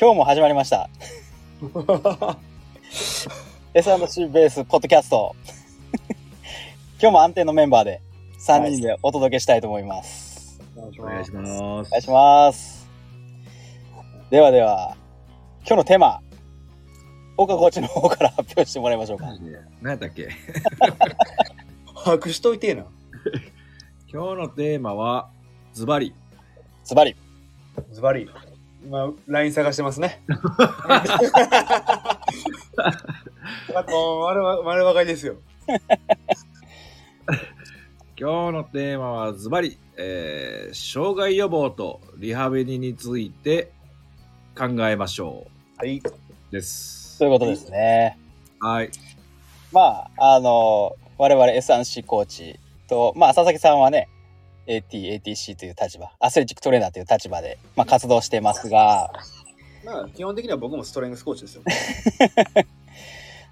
今日も始まりました。S&C ベースポッドキャスト。今日も安定のメンバーで3人でお届けしたいと思います。おお願いします。お願いします。ではでは、今日のテーマ、岡コーチの方から発表してもらいましょうか。何やったっけ？把握しといてえな。今日のテーマは、ズバリ。ズバリ。ズバリ。今、LINE 探してますね。あと、丸わ丸分かりですよ。今日のテーマはズバリ、えー、障害予防とリハビリについて考えましょはい。う。です。ということですね。はい。まあ、あの、我々 S&C コーチと、まあ、佐々木さんはね、AT、ATC という立場、アスレチックトレーナーという立場で、まあ、活動してますが、まあ、基本的には僕もストレングスコーチですよ。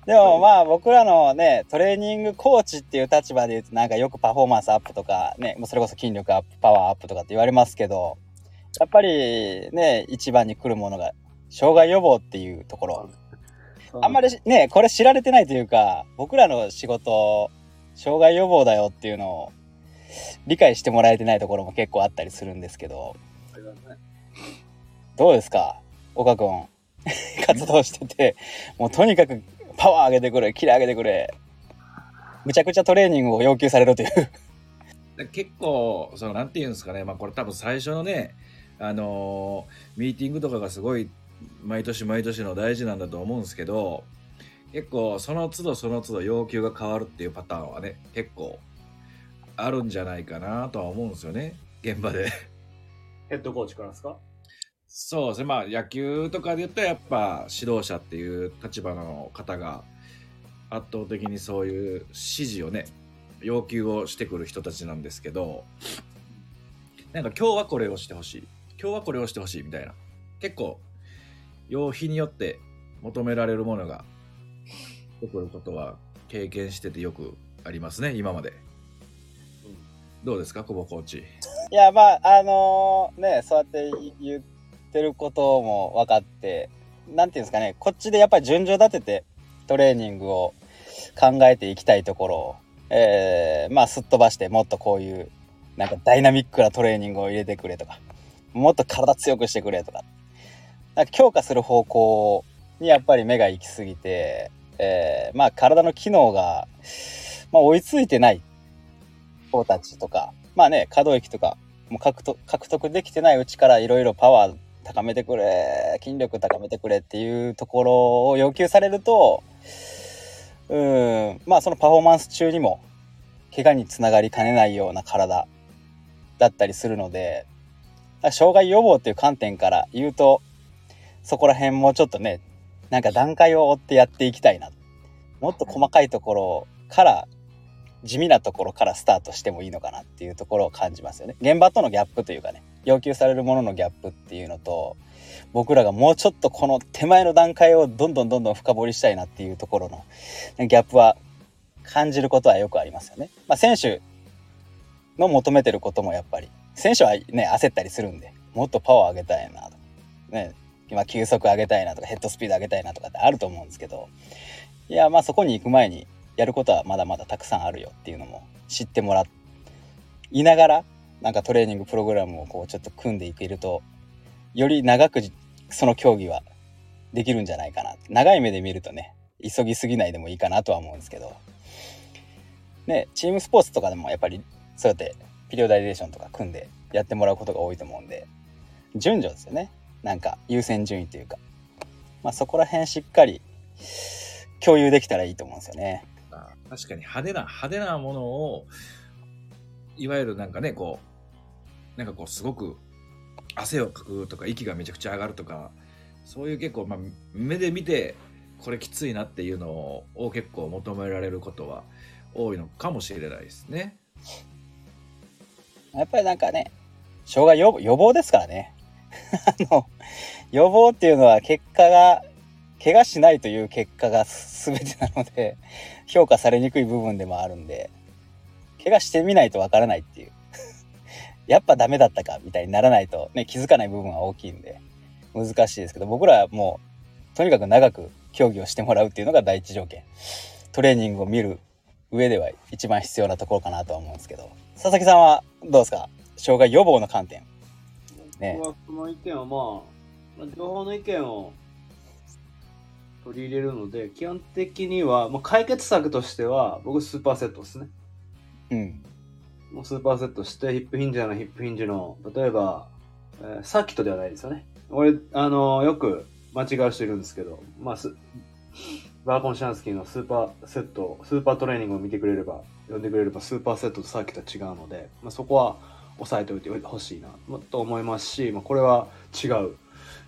でもまあ僕らのね、トレーニングコーチっていう立場で言うとなんかよくパフォーマンスアップとかね、もうそれこそ筋力アップ、パワーアップとかって言われますけど、やっぱりね、一番に来るものが障害予防っていうところ。あんまりね、これ知られてないというか、僕らの仕事、障害予防だよっていうのを理解してもらえてないところも結構あったりするんですけど、どうですか？岡くん。活動してて、もうとにかくパワー上げてくれ、キレ上げてくれ。むちゃくちゃトレーニングを要求されるという。結構、その、なんていうんですかね、まあこれ多分最初のね、あのーミーティングとかがすごい、毎年毎年の大事なんだと思うんですけど、結構その都度その都度要求が変わるっていうパターンはね、結構あるんじゃないかなとは思うんですよね、現場で。ヘッドコーチからですか？そうですね、まあ野球とかで言ったらやっぱ指導者っていう立場の方が圧倒的にそういう指示をね、要求をしてくる人たちなんですけど、なんか今日はこれをしてほしい、今日はこれをしてほしいみたいな、結構、曜日によって求められるものが出てくることは経験しててよくありますね、今まで。どうですか、久保コーチ？いや、まあ、あのね、そうやって言ってることも分かって、なんていうんですかね、こっちでやっぱり順序立ててトレーニングを考えていきたいところを、えー、まあ、すっ飛ばしてもっとこういう、なんかダイナミックなトレーニングを入れてくれとか、もっと体強くしてくれとか、なんか強化する方向にやっぱり目が行き過ぎて、えー、まあ、体の機能が、まあ、追いついてない子たちとか、まあね、可動域とか、もう獲得獲得できてないうちからいろいろパワー高めてくれ、筋力高めてくれっていうところを要求されると、うん、まあそのパフォーマンス中にも怪我につながりかねないような体だったりするので、障害予防っていう観点から言うと、そこら辺もちょっとね、なんか段階を追ってやっていきたいな。もっと細かいところから地味なところからスタートしてもいいのかなっていうところを感じますよね。現場とのギャップというかね、要求されるもののギャップっていうのと、僕らがもうちょっとこの手前の段階をどんどんどんどん深掘りしたいなっていうところのギャップは感じることはよくありますよね。まあ選手の求めてることもやっぱり、選手はね、焦ったりするんで、もっとパワー上げたいなとか、ね、今球速上げたいなとかヘッドスピード上げたいなとかってあると思うんですけど、いや、まあそこに行く前にやることはまだまだたくさんあるよっていうのも知ってもらいながらなんかトレーニングプログラムをこうちょっと組んでいけるとより長くその競技はできるんじゃないかな。長い目で見るとね急ぎすぎないでもいいかなとは思うんですけど。ねチームスポーツとかでもやっぱりそうやってピリオダイゼーションとか組んでやってもらうことが多いと思うんで。順序ですよね。なんか優先順位というか。まあそこら辺しっかり共有できたらいいと思うんですよね。確かに派手な、派手なものを、いわゆるなんかね、こう、なんかこう、すごく汗をかくとか、息がめちゃくちゃ上がるとか、そういう結構、まあ、目で見て、これきついなっていうのを結構求められることは多いのかもしれないですね。やっぱりなんかね、障害予防予防ですからね。あの、予防っていうのは結果が、怪我しないという結果が全てなので、評価されにくい部分でもあるんで、怪我してみないとわからないっていう。やっぱダメだったかみたいにならないとね、気づかない部分は大きいんで、難しいですけど僕らはもうとにかく長く競技をしてもらうっていうのが第一条件。トレーニングを見る上では一番必要なところかなとは思うんですけど。佐々木さんはどうですか？障害予防の観点。ね。僕はこの意見はまあ、まあ両方の意見を取り入れるので、基本的には、もう解決策としては、僕スーパーセットですね。うんもうスーパーセットして、ヒップヒンジならヒップヒンジの、例えば、えーサーキットではないですよね。俺、あのーよく間違う人いるんですけど、まあ、すバーコン・シャンスキーのスーパーセット、スーパートレーニングを見てくれれば、読んでくれれば、スーパーセットとサーキットは違うので、まあ、そこは押さえておいてほしいな、まと思いますし、まあ、これは違う、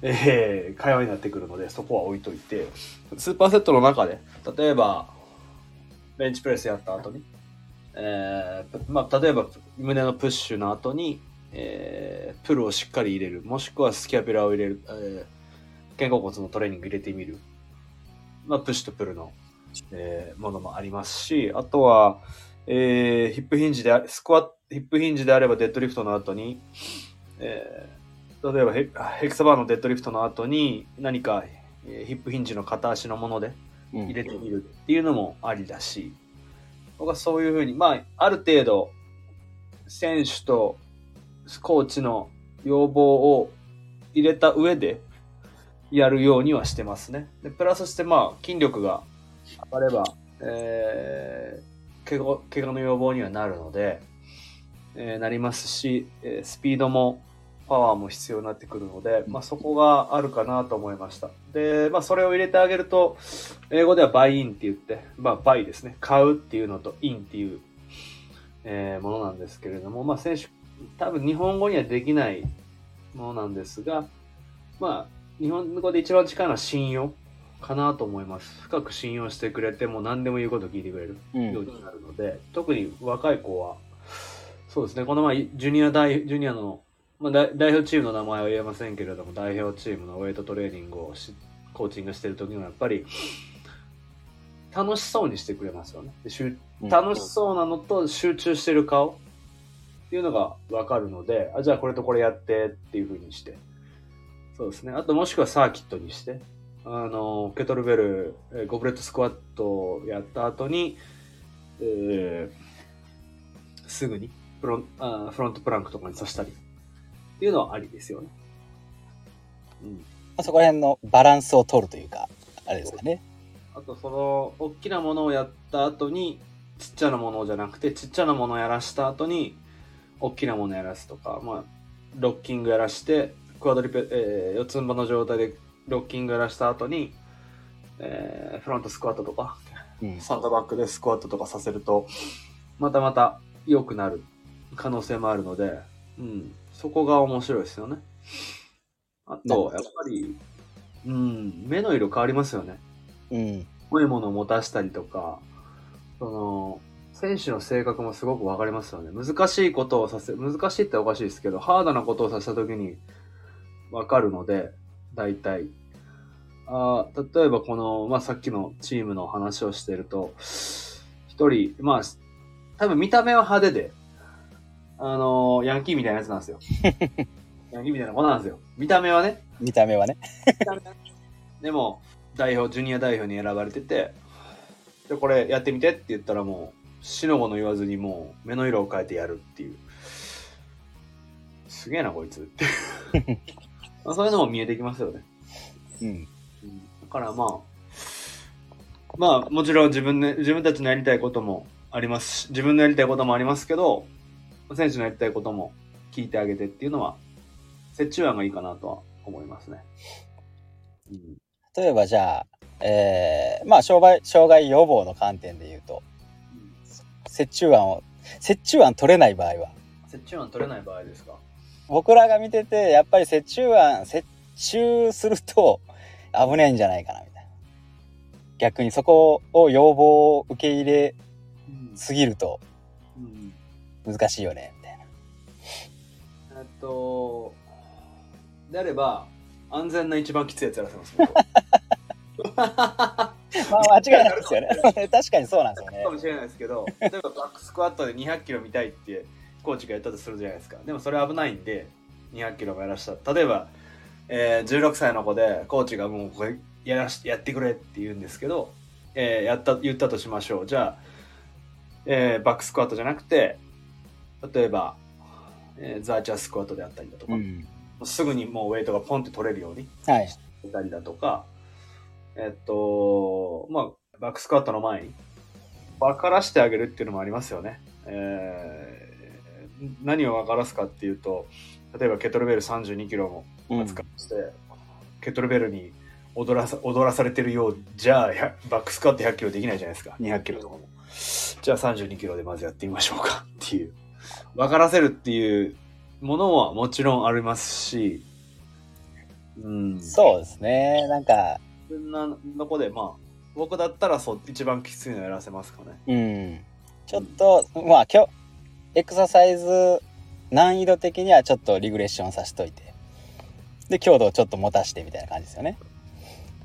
えー会話になってくるので、そこは置いといて、スーパーセットの中で、例えば、ベンチプレスやった後に、えーまあ、例えば胸のプッシュの後に、えープルをしっかり入れるもしくは scapula を入れる、えー肩甲骨のトレーニング入れてみる、まあ、プッシュとプルの、えーものもありますしあとは、えー hip hinge であスクワット hip hinge であればデッドリフトの後に、えー例えばヘヘクサバーのデッドリフトの後に何か、えー hip hinge の片足のものでうん入れてみるっていうのもありだし、僕はそういうふうに、まあ、ある程度、選手とコーチの要望を入れた上でやるようにはしてますね。で、プラスして、まあ、筋力が上がれば、えー、怪我、怪我の要望にはなるので、えーなりますし、えースピードもパワーも必要になってくるので、まあ、そこがあるかなと思いました。で、まあ、それを入れてあげると、英語では buy-in って言って、まあ、 buy ですね。買うっていうのと in っていう、えーものなんですけれども、まあ、選手、多分日本語にはできないものなんですが、まあ、日本語で一番近いのは信用かなと思います。深く信用してくれて、もう何でも言うこと聞いてくれるうんようになるので、特に若い子は、そうですね、この前、ジュニア代、ジュニアの、まあ、代代表チームの名前は言えませんけれども、代表チームのウェイトトレーニングをしコーチングしてる時には、やっぱり、楽しそうにしてくれますよね。で集うん楽しそうなのと集中してる顔っていうのがわかるので、あ、じゃあこれとこれやってっていう風にして。そうですね。あともしくはサーキットにして、あの、ケトルベル、えーゴブレットスクワットをやった後に、えーすぐにフロンあフロントプランクとかにさしたりっていうのはありですよね。うん。そこら辺のバランスを取るというかあれですかねあとその大きなものをやった後にちっちゃなものじゃなくてちっちゃなものをやらした後に大きなものやらすとか、まあ、ロッキングやらしてクワドリペ、えー四つん這の状態でロッキングやらした後に、えーフロントスクワットとかうんサンドバックでスクワットとかさせるとまたまた良くなる可能性もあるので、うん、そこが面白いですよね。あと、やっぱり、うん、目の色変わりますよね。うん重いものを持たしたりとか、その、選手の性格もすごくわかりますよね。難しいことをさせ、難しいっておかしいですけど、ハードなことをさせたときにわかるので、大体。あー例えばこの、まあ、さっきのチームの話をしてると、一人、まあ、多分見た目は派手で、あのーヤンキーみたいなやつなんですよ。ヤンキーみたいな子なんですよ。見た目はね。見た目はね でも、代表、ジュニア代表に選ばれてて、で、これやってみてって言ったらもう、死の子の言わずにもう、目の色を変えてやるっていう。すげえな、こいつって。まあそういうのも見えてきますよね。うんうんだからまあ、まあもちろん自分で、自分たちのやりたいこともありますし、自分のやりたいこともありますけど、選手のやりたいことも聞いてあげてっていうのは、折衷案がいいかなとは思いますね。うん例えばじゃあえー、まあ障害障害予防の観点で言うと折衷案を折衷案取れない場合は？折衷案取れない場合ですか？僕らが見ててやっぱり折衷案折衷すると危ないんじゃないかなみたいな。逆にそこを要望を受け入れうん。すぎるとうん難しいよねみたいなえっと、であれば、安全な一番きついやつやらせます。僕 まあ間違いないですよね 確かにそうなんですよねかもしれないですけど、例えばバックスクワットで200キロ見たいってコーチが言ったとするじゃないですか。でもそれ危ないんで、200キロもやらした。例えば、えー16歳の子でコーチがもうこれやらしやってくれって言うんですけど、えーやった言ったとしましょうじゃあ、えーバックスクワットじゃなくて例えば、えーザーチャースクワットであったりだとか、うん。すぐにもうウェイトがポンって取れるようにはい。したりだとかえっとまあバックスクワットの前に分からしてあげるっていうのもありますよね、えー何を分からすかっていうと例えばケトルベル3 2キロもうん。扱って、ケトルベルに踊らさ踊らされてるようじゃあ100バックスクワット100キロできないじゃないですか。200キロとかも。じゃあ32キロでまずやってみましょうかっていう分からせるっていうものはもちろんありますしうんそうですね。なんか、そんなとこでまあ僕だったらそう一番きついのやらせますかねうん。ちょっと、まあ今日、エクササイズ難易度的にはちょっとリグレッションさせといて。で、強度をちょっと持たしてみたいな感じですよね。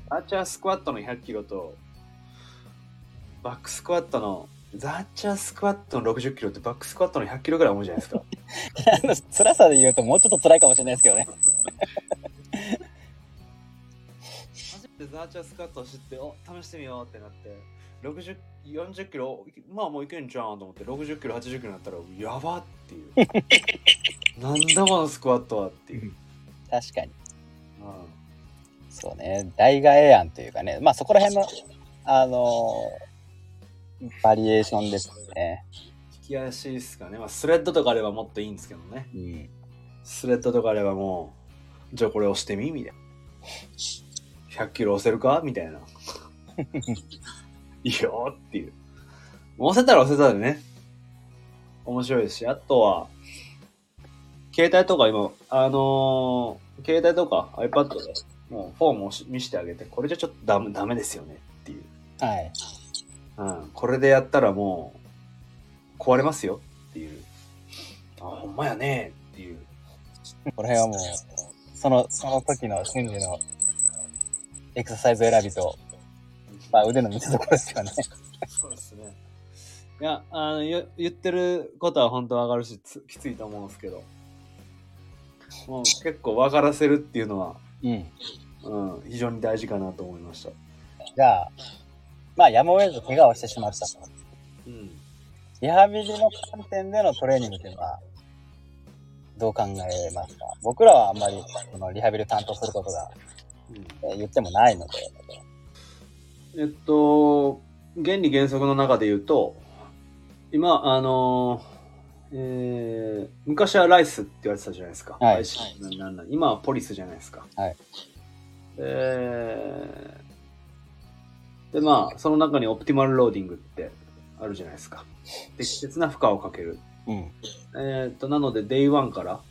ザーチャースクワットの100キロとバックスクワットのザーチャースクワットの60キロってバックスクワットの100キロぐらい重いじゃないですかあの 辛さで言うともうちょっと辛いかもしれないですけどね。初めてザーチャースクワットを知ってお試してみようってなって60 40キロまあもういけんじゃんと思って60キロ80キロになったらやばっていうなんだこのスクワットはっていう、確かに。うそうね。代替え案というかね。まあそこら辺の、あのーバリエーションですね。ん、引き足ですかね、まあ、スレッドとかあればもっといいんですけどねうん。スレッドとかあればもう、じゃあこれ押してみみたいな。100キロ押せるか？みたいな。いいよっていう。押せたら押せたでね。面白いですし、あとは、携帯とか今、あのー携帯とか iPad でもうフォームをし見せてあげて、これじゃちょっとダメダメですよねっていう。はい。うん、これでやったらもう壊れますよっていう。あ、ほんまやねっていう。この辺はもう、その、その時の瞬時のエクササイズ選びと、まあ腕の見せ所ですよね。そうですね。いや、あの、言言ってることは本当わかるし、つきついと思うんですけど、もう結構分からせるっていうのは、うん。うん、非常に大事かなと思いました。じゃあ、まあやむを得ず怪我をしてしまったと。うん。リハビリの観点でのトレーニングっていうのは、どう考えますか？僕らはあんまりそのリハビリを担当することが、うんえー言ってもないので、えっと、原理原則の中で言うと、今、あのえー昔はライスって言われてたじゃないですか。はい今はポリスじゃないですか。はいえーで、まあ、その中にオプティマルローディングってあるじゃないですか。適切な負荷をかける。うん。えーっと、なので、デイ1から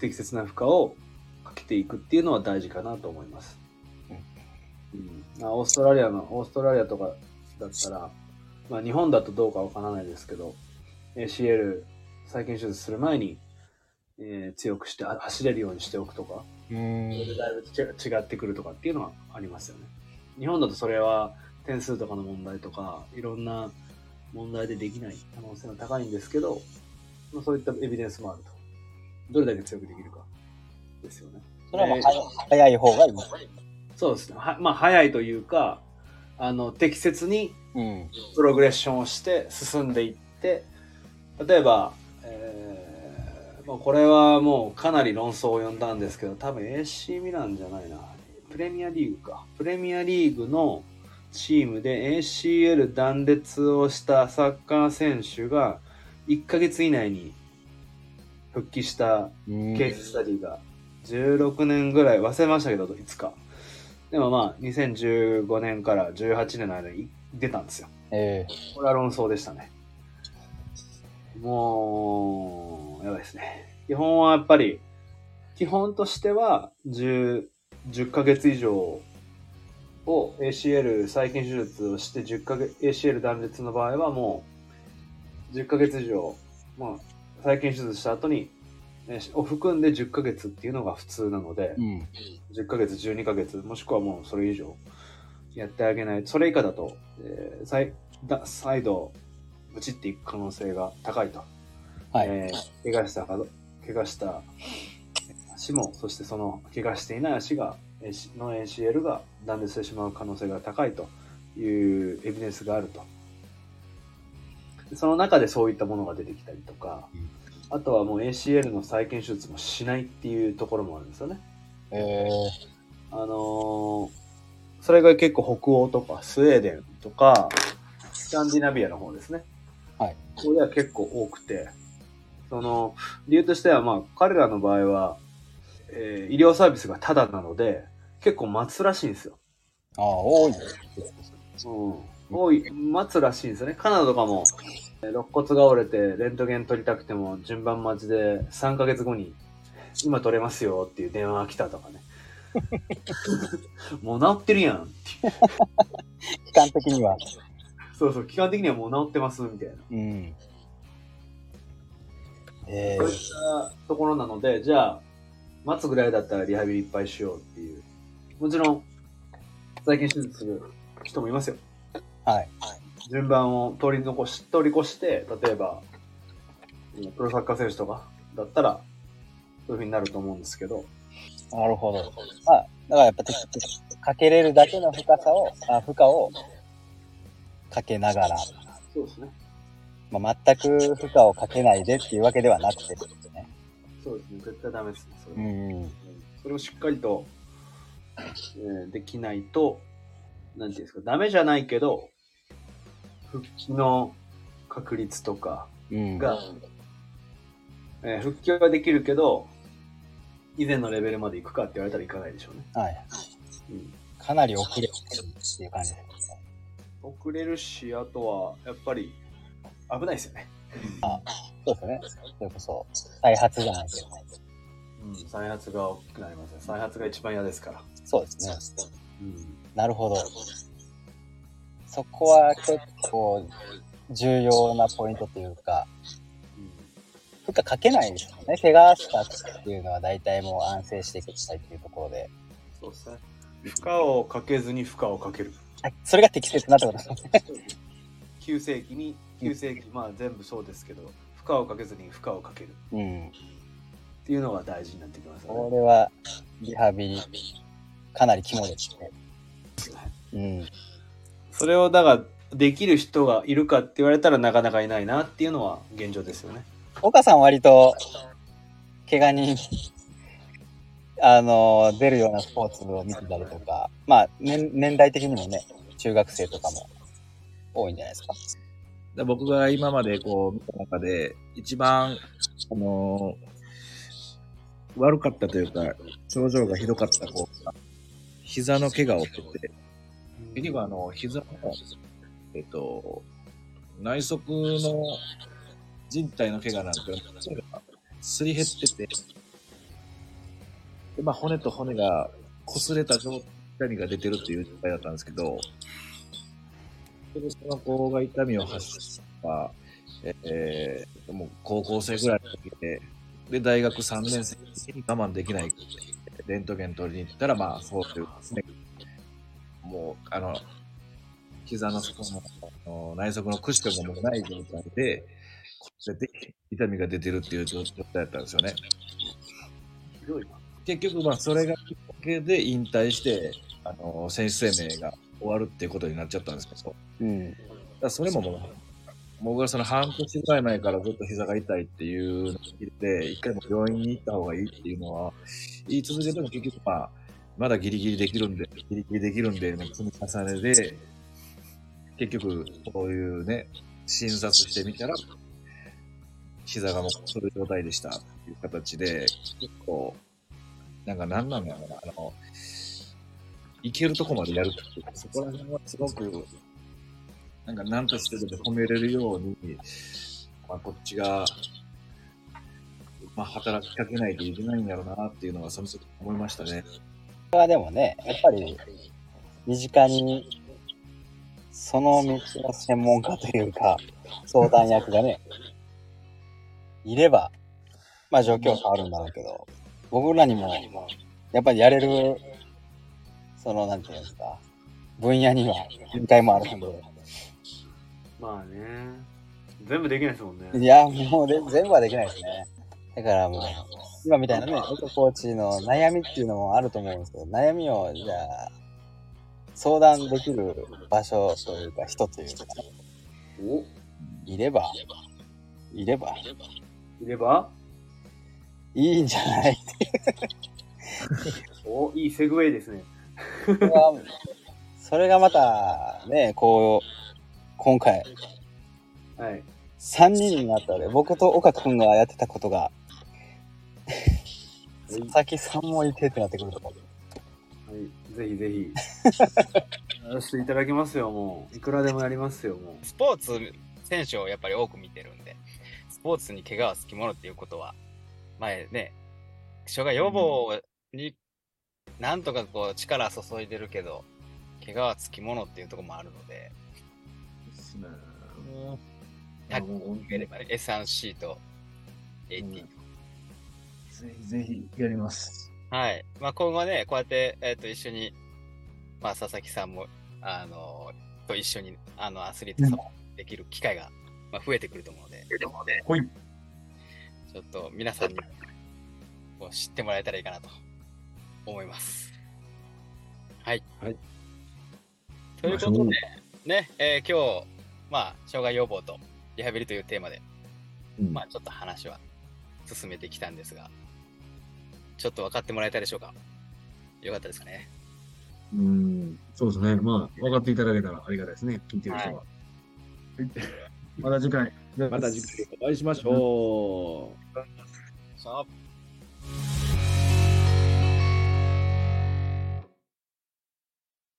適切な負荷をかけていくっていうのは大事かなと思います。うん、あオーストラリアの、オーストラリアとかだったら、まあ日本だとどうかわからないですけど、ACL 再建手術する前に、えー強くしてあ走れるようにしておくとか、うーん。それでだいぶち違ってくるとかっていうのはありますよね。日本だとそれは点数とかの問題とか、いろんな問題でできない可能性が高いんですけど、まあ、そういったエビデンスもあると。どれだけ強くできるかですよね。それはもう早い早い方がいい。そうですね。はまあ、早いというか、あの、適切にうん。プログレッションをして進んでいって、例えば、えーまあ、これはもうかなり論争を呼んだんですけど、多分 AC ミランじゃないな。プレミアリーグか。プレミアリーグのチームで ACL 断裂をしたサッカー選手が1ヶ月以内に復帰したうん。ケーススタディが16年ぐらい忘れましたけどいつか。でもまあ2015年から18年の間に出たんですよ。えこれは論争でしたね。もうやばいですね。基本はやっぱり基本としては 10, 10ヶ月以上を ACL 再建手術をして10ヶ月 ACL 断裂の場合はもう10ヶ月以上、まあ、再建手術した後にえーを含んで10ヶ月っていうのが普通なのでえ、うん。10ヶ月、12ヶ月、もしくはもうそれ以上やってあげない。それ以下だと、えー再だ再度、ブチっていく可能性が高いと。はい。えー怪我した怪我した足も、そしてその怪我していない足が、の ACL が断裂してしまう可能性が高いというエビデンスがあると。でその中でそういったものが出てきたりとか、うんあとはもう ACL の再建手術もしないっていうところもあるんですよね。えあのーそれが結構北欧とかスウェーデンとか、スカンディナビアの方ですね。はい。ここでは結構多くて、その、理由としては、まあ、彼らの場合は、えー医療サービスがタダなので、結構待つらしいんですよ。ー、ああ、多い。うん。多い、待つらしいんですよね。カナダとかも、えー肋骨が折れて、レントゲン取りたくても、順番待ちで3ヶ月後に、今取れますよっていう電話が来たとかね。もう治ってるやんっていう。期間的には。そうそう、期間的にはもう治ってますみたいな。うん。えそういったところなので、じゃあ、待つぐらいだったらリハビリいっぱいしようっていう。もちろん、最近手術する人もいますよ。ー、はい。順番を通り残し、通り越して、例えば、うんプロサッカー選手とかだったら、そういう風になると思うんですけど、なるほど。まあ、だからやっぱかけれるだけの深さを、あ負荷をかけながら、そうですね。まあ、全く負荷をかけないでっていうわけではなくて。そうですね。絶対ダメですね。それ,、うん。それをしっかりと、えーできないと、なんていうんですか、ダメじゃないけど、復帰の確率とかうん。が、えー復帰はできるけど、以前のレベルまで行くかって言われたらいかないでしょうね。はい。うんかなり遅れてるっていう感じですね。遅れるし、あとは、やっぱり、危ないですよね。あそうですね。それこそ、再発じゃないけど。うん、再発が大きくなりますね。再発が一番嫌ですから。そうですね。うん。なるほど。そこは結構重要なポイントというか、負荷かけないですよね。怪我したっていうのは大体もう安静していきたいっていうところで。そうですね。負荷をかけずに負荷をかける。それが適切なってことですね。急性期に、急性期、まあ全部そうですけど、負荷をかけずに負荷をかけるっうん。ていうのが大事になってきますよこね。れは、リハビリ、かなり肝ですね。うん。それをだができる人がいるかって言われたらなかなかいないなっていうのは現状ですよね。岡さん割と、怪我人、あの、出るようなスポーツを見てたりとか、まあ、年年代的にもね、中学生とかも多いんじゃないですか。で僕が今までこう見た中で、一番、あのー悪かったというか、症状がひどかった子が、膝の怪我を負ってて、結局あの、膝の、えっと、内側の人体の怪我なんですけど、すり減ってて、で、まあ骨と骨が擦れた状態が出てるっていう状態だったんですけど、それでその子が痛みを発した、えーもう高校生ぐらいの時で、で、大学3年生に我慢できない、レントゲン取りに行ったら、まあ、そういうですね、もう、あの、膝のそこのあの内側のクッションがもうない状態で、骨折で痛みが出てるっていう状態だったんですよね。結局、まあ、それがきっかけで引退して、あの、選手生命が終わるっていうことになっちゃったんですけど、だかうん。らそれももう、僕がその半年ぐらい前からずっと膝が痛いっていうのを聞いて、一回も病院に行った方がいいっていうのは、言い続けても結局、まあ、まだギリギリできるんで、ギリギリできるんで、の積み重ねで、結局、こういうね、診察してみたら、膝がもうそういう状態でしたっていう形で、結構、なんか何なんだろうな、あの、いけるとこまでやるっていうか、そこら辺はすごく、なんか何としてでも褒めれるように、まあ、こっちが、まあ、働きかけないといけないんやろうなっていうのは、その時思いましたね。これはでもね、やっぱり、身近に、その道の専門家というか、相談役がね、いれば、まあ状況は変わるんだろうけど、僕らにも、やっぱりやれる、その、なんていうんですか、分野には限界もあるんで、まあね。全部できないですもんね。いや、もうで全部はできないですね。だからもう、今みたいなね、エココーチの悩みっていうのもあると思うんですけど、悩みを、じゃあ、相談できる場所というか、人というか、おいれば、いれば、いれば？いいんじゃないおいいセグウェイですね。それはそれがまた、ね、こう、今回、はい。3人になったので、僕と岡くんがやってたことが、佐々木さんもいてってなってくると思う。はい、ぜひぜひ。やらせていただきますよ、もう。いくらでもやりますよ、もスポーツ選手をやっぱり多く見てるんで、スポーツに怪我はつきものっていうことは、前ね、障害予防になんとかこう力注いでるけど、怪我はつきものっていうところもあるので、ですね。タッもうグやればね、S3C と AT。ぜひぜひやります。はい。まあ今後ね、こうやって、えっ、と、一緒に、まあ佐々木さんも、あのと一緒に、あの、アスリートさんもできる機会が、まあ、増えてくると思うので、ほい。ちょっと皆さんにこう知ってもらえたらいいかなと思います。はい。はい。ということで、ね、えー今日、まあ、障害予防とリハビリというテーマで、うんまあ、ちょっと話は進めてきたんですが、ちょっと分かってもらえたでしょうか？よかったですかね。うん、そうですね。まあ、分かっていただけたらありがたいですね。聞いてる人は。また次回。また次回お会いしましょう。さあ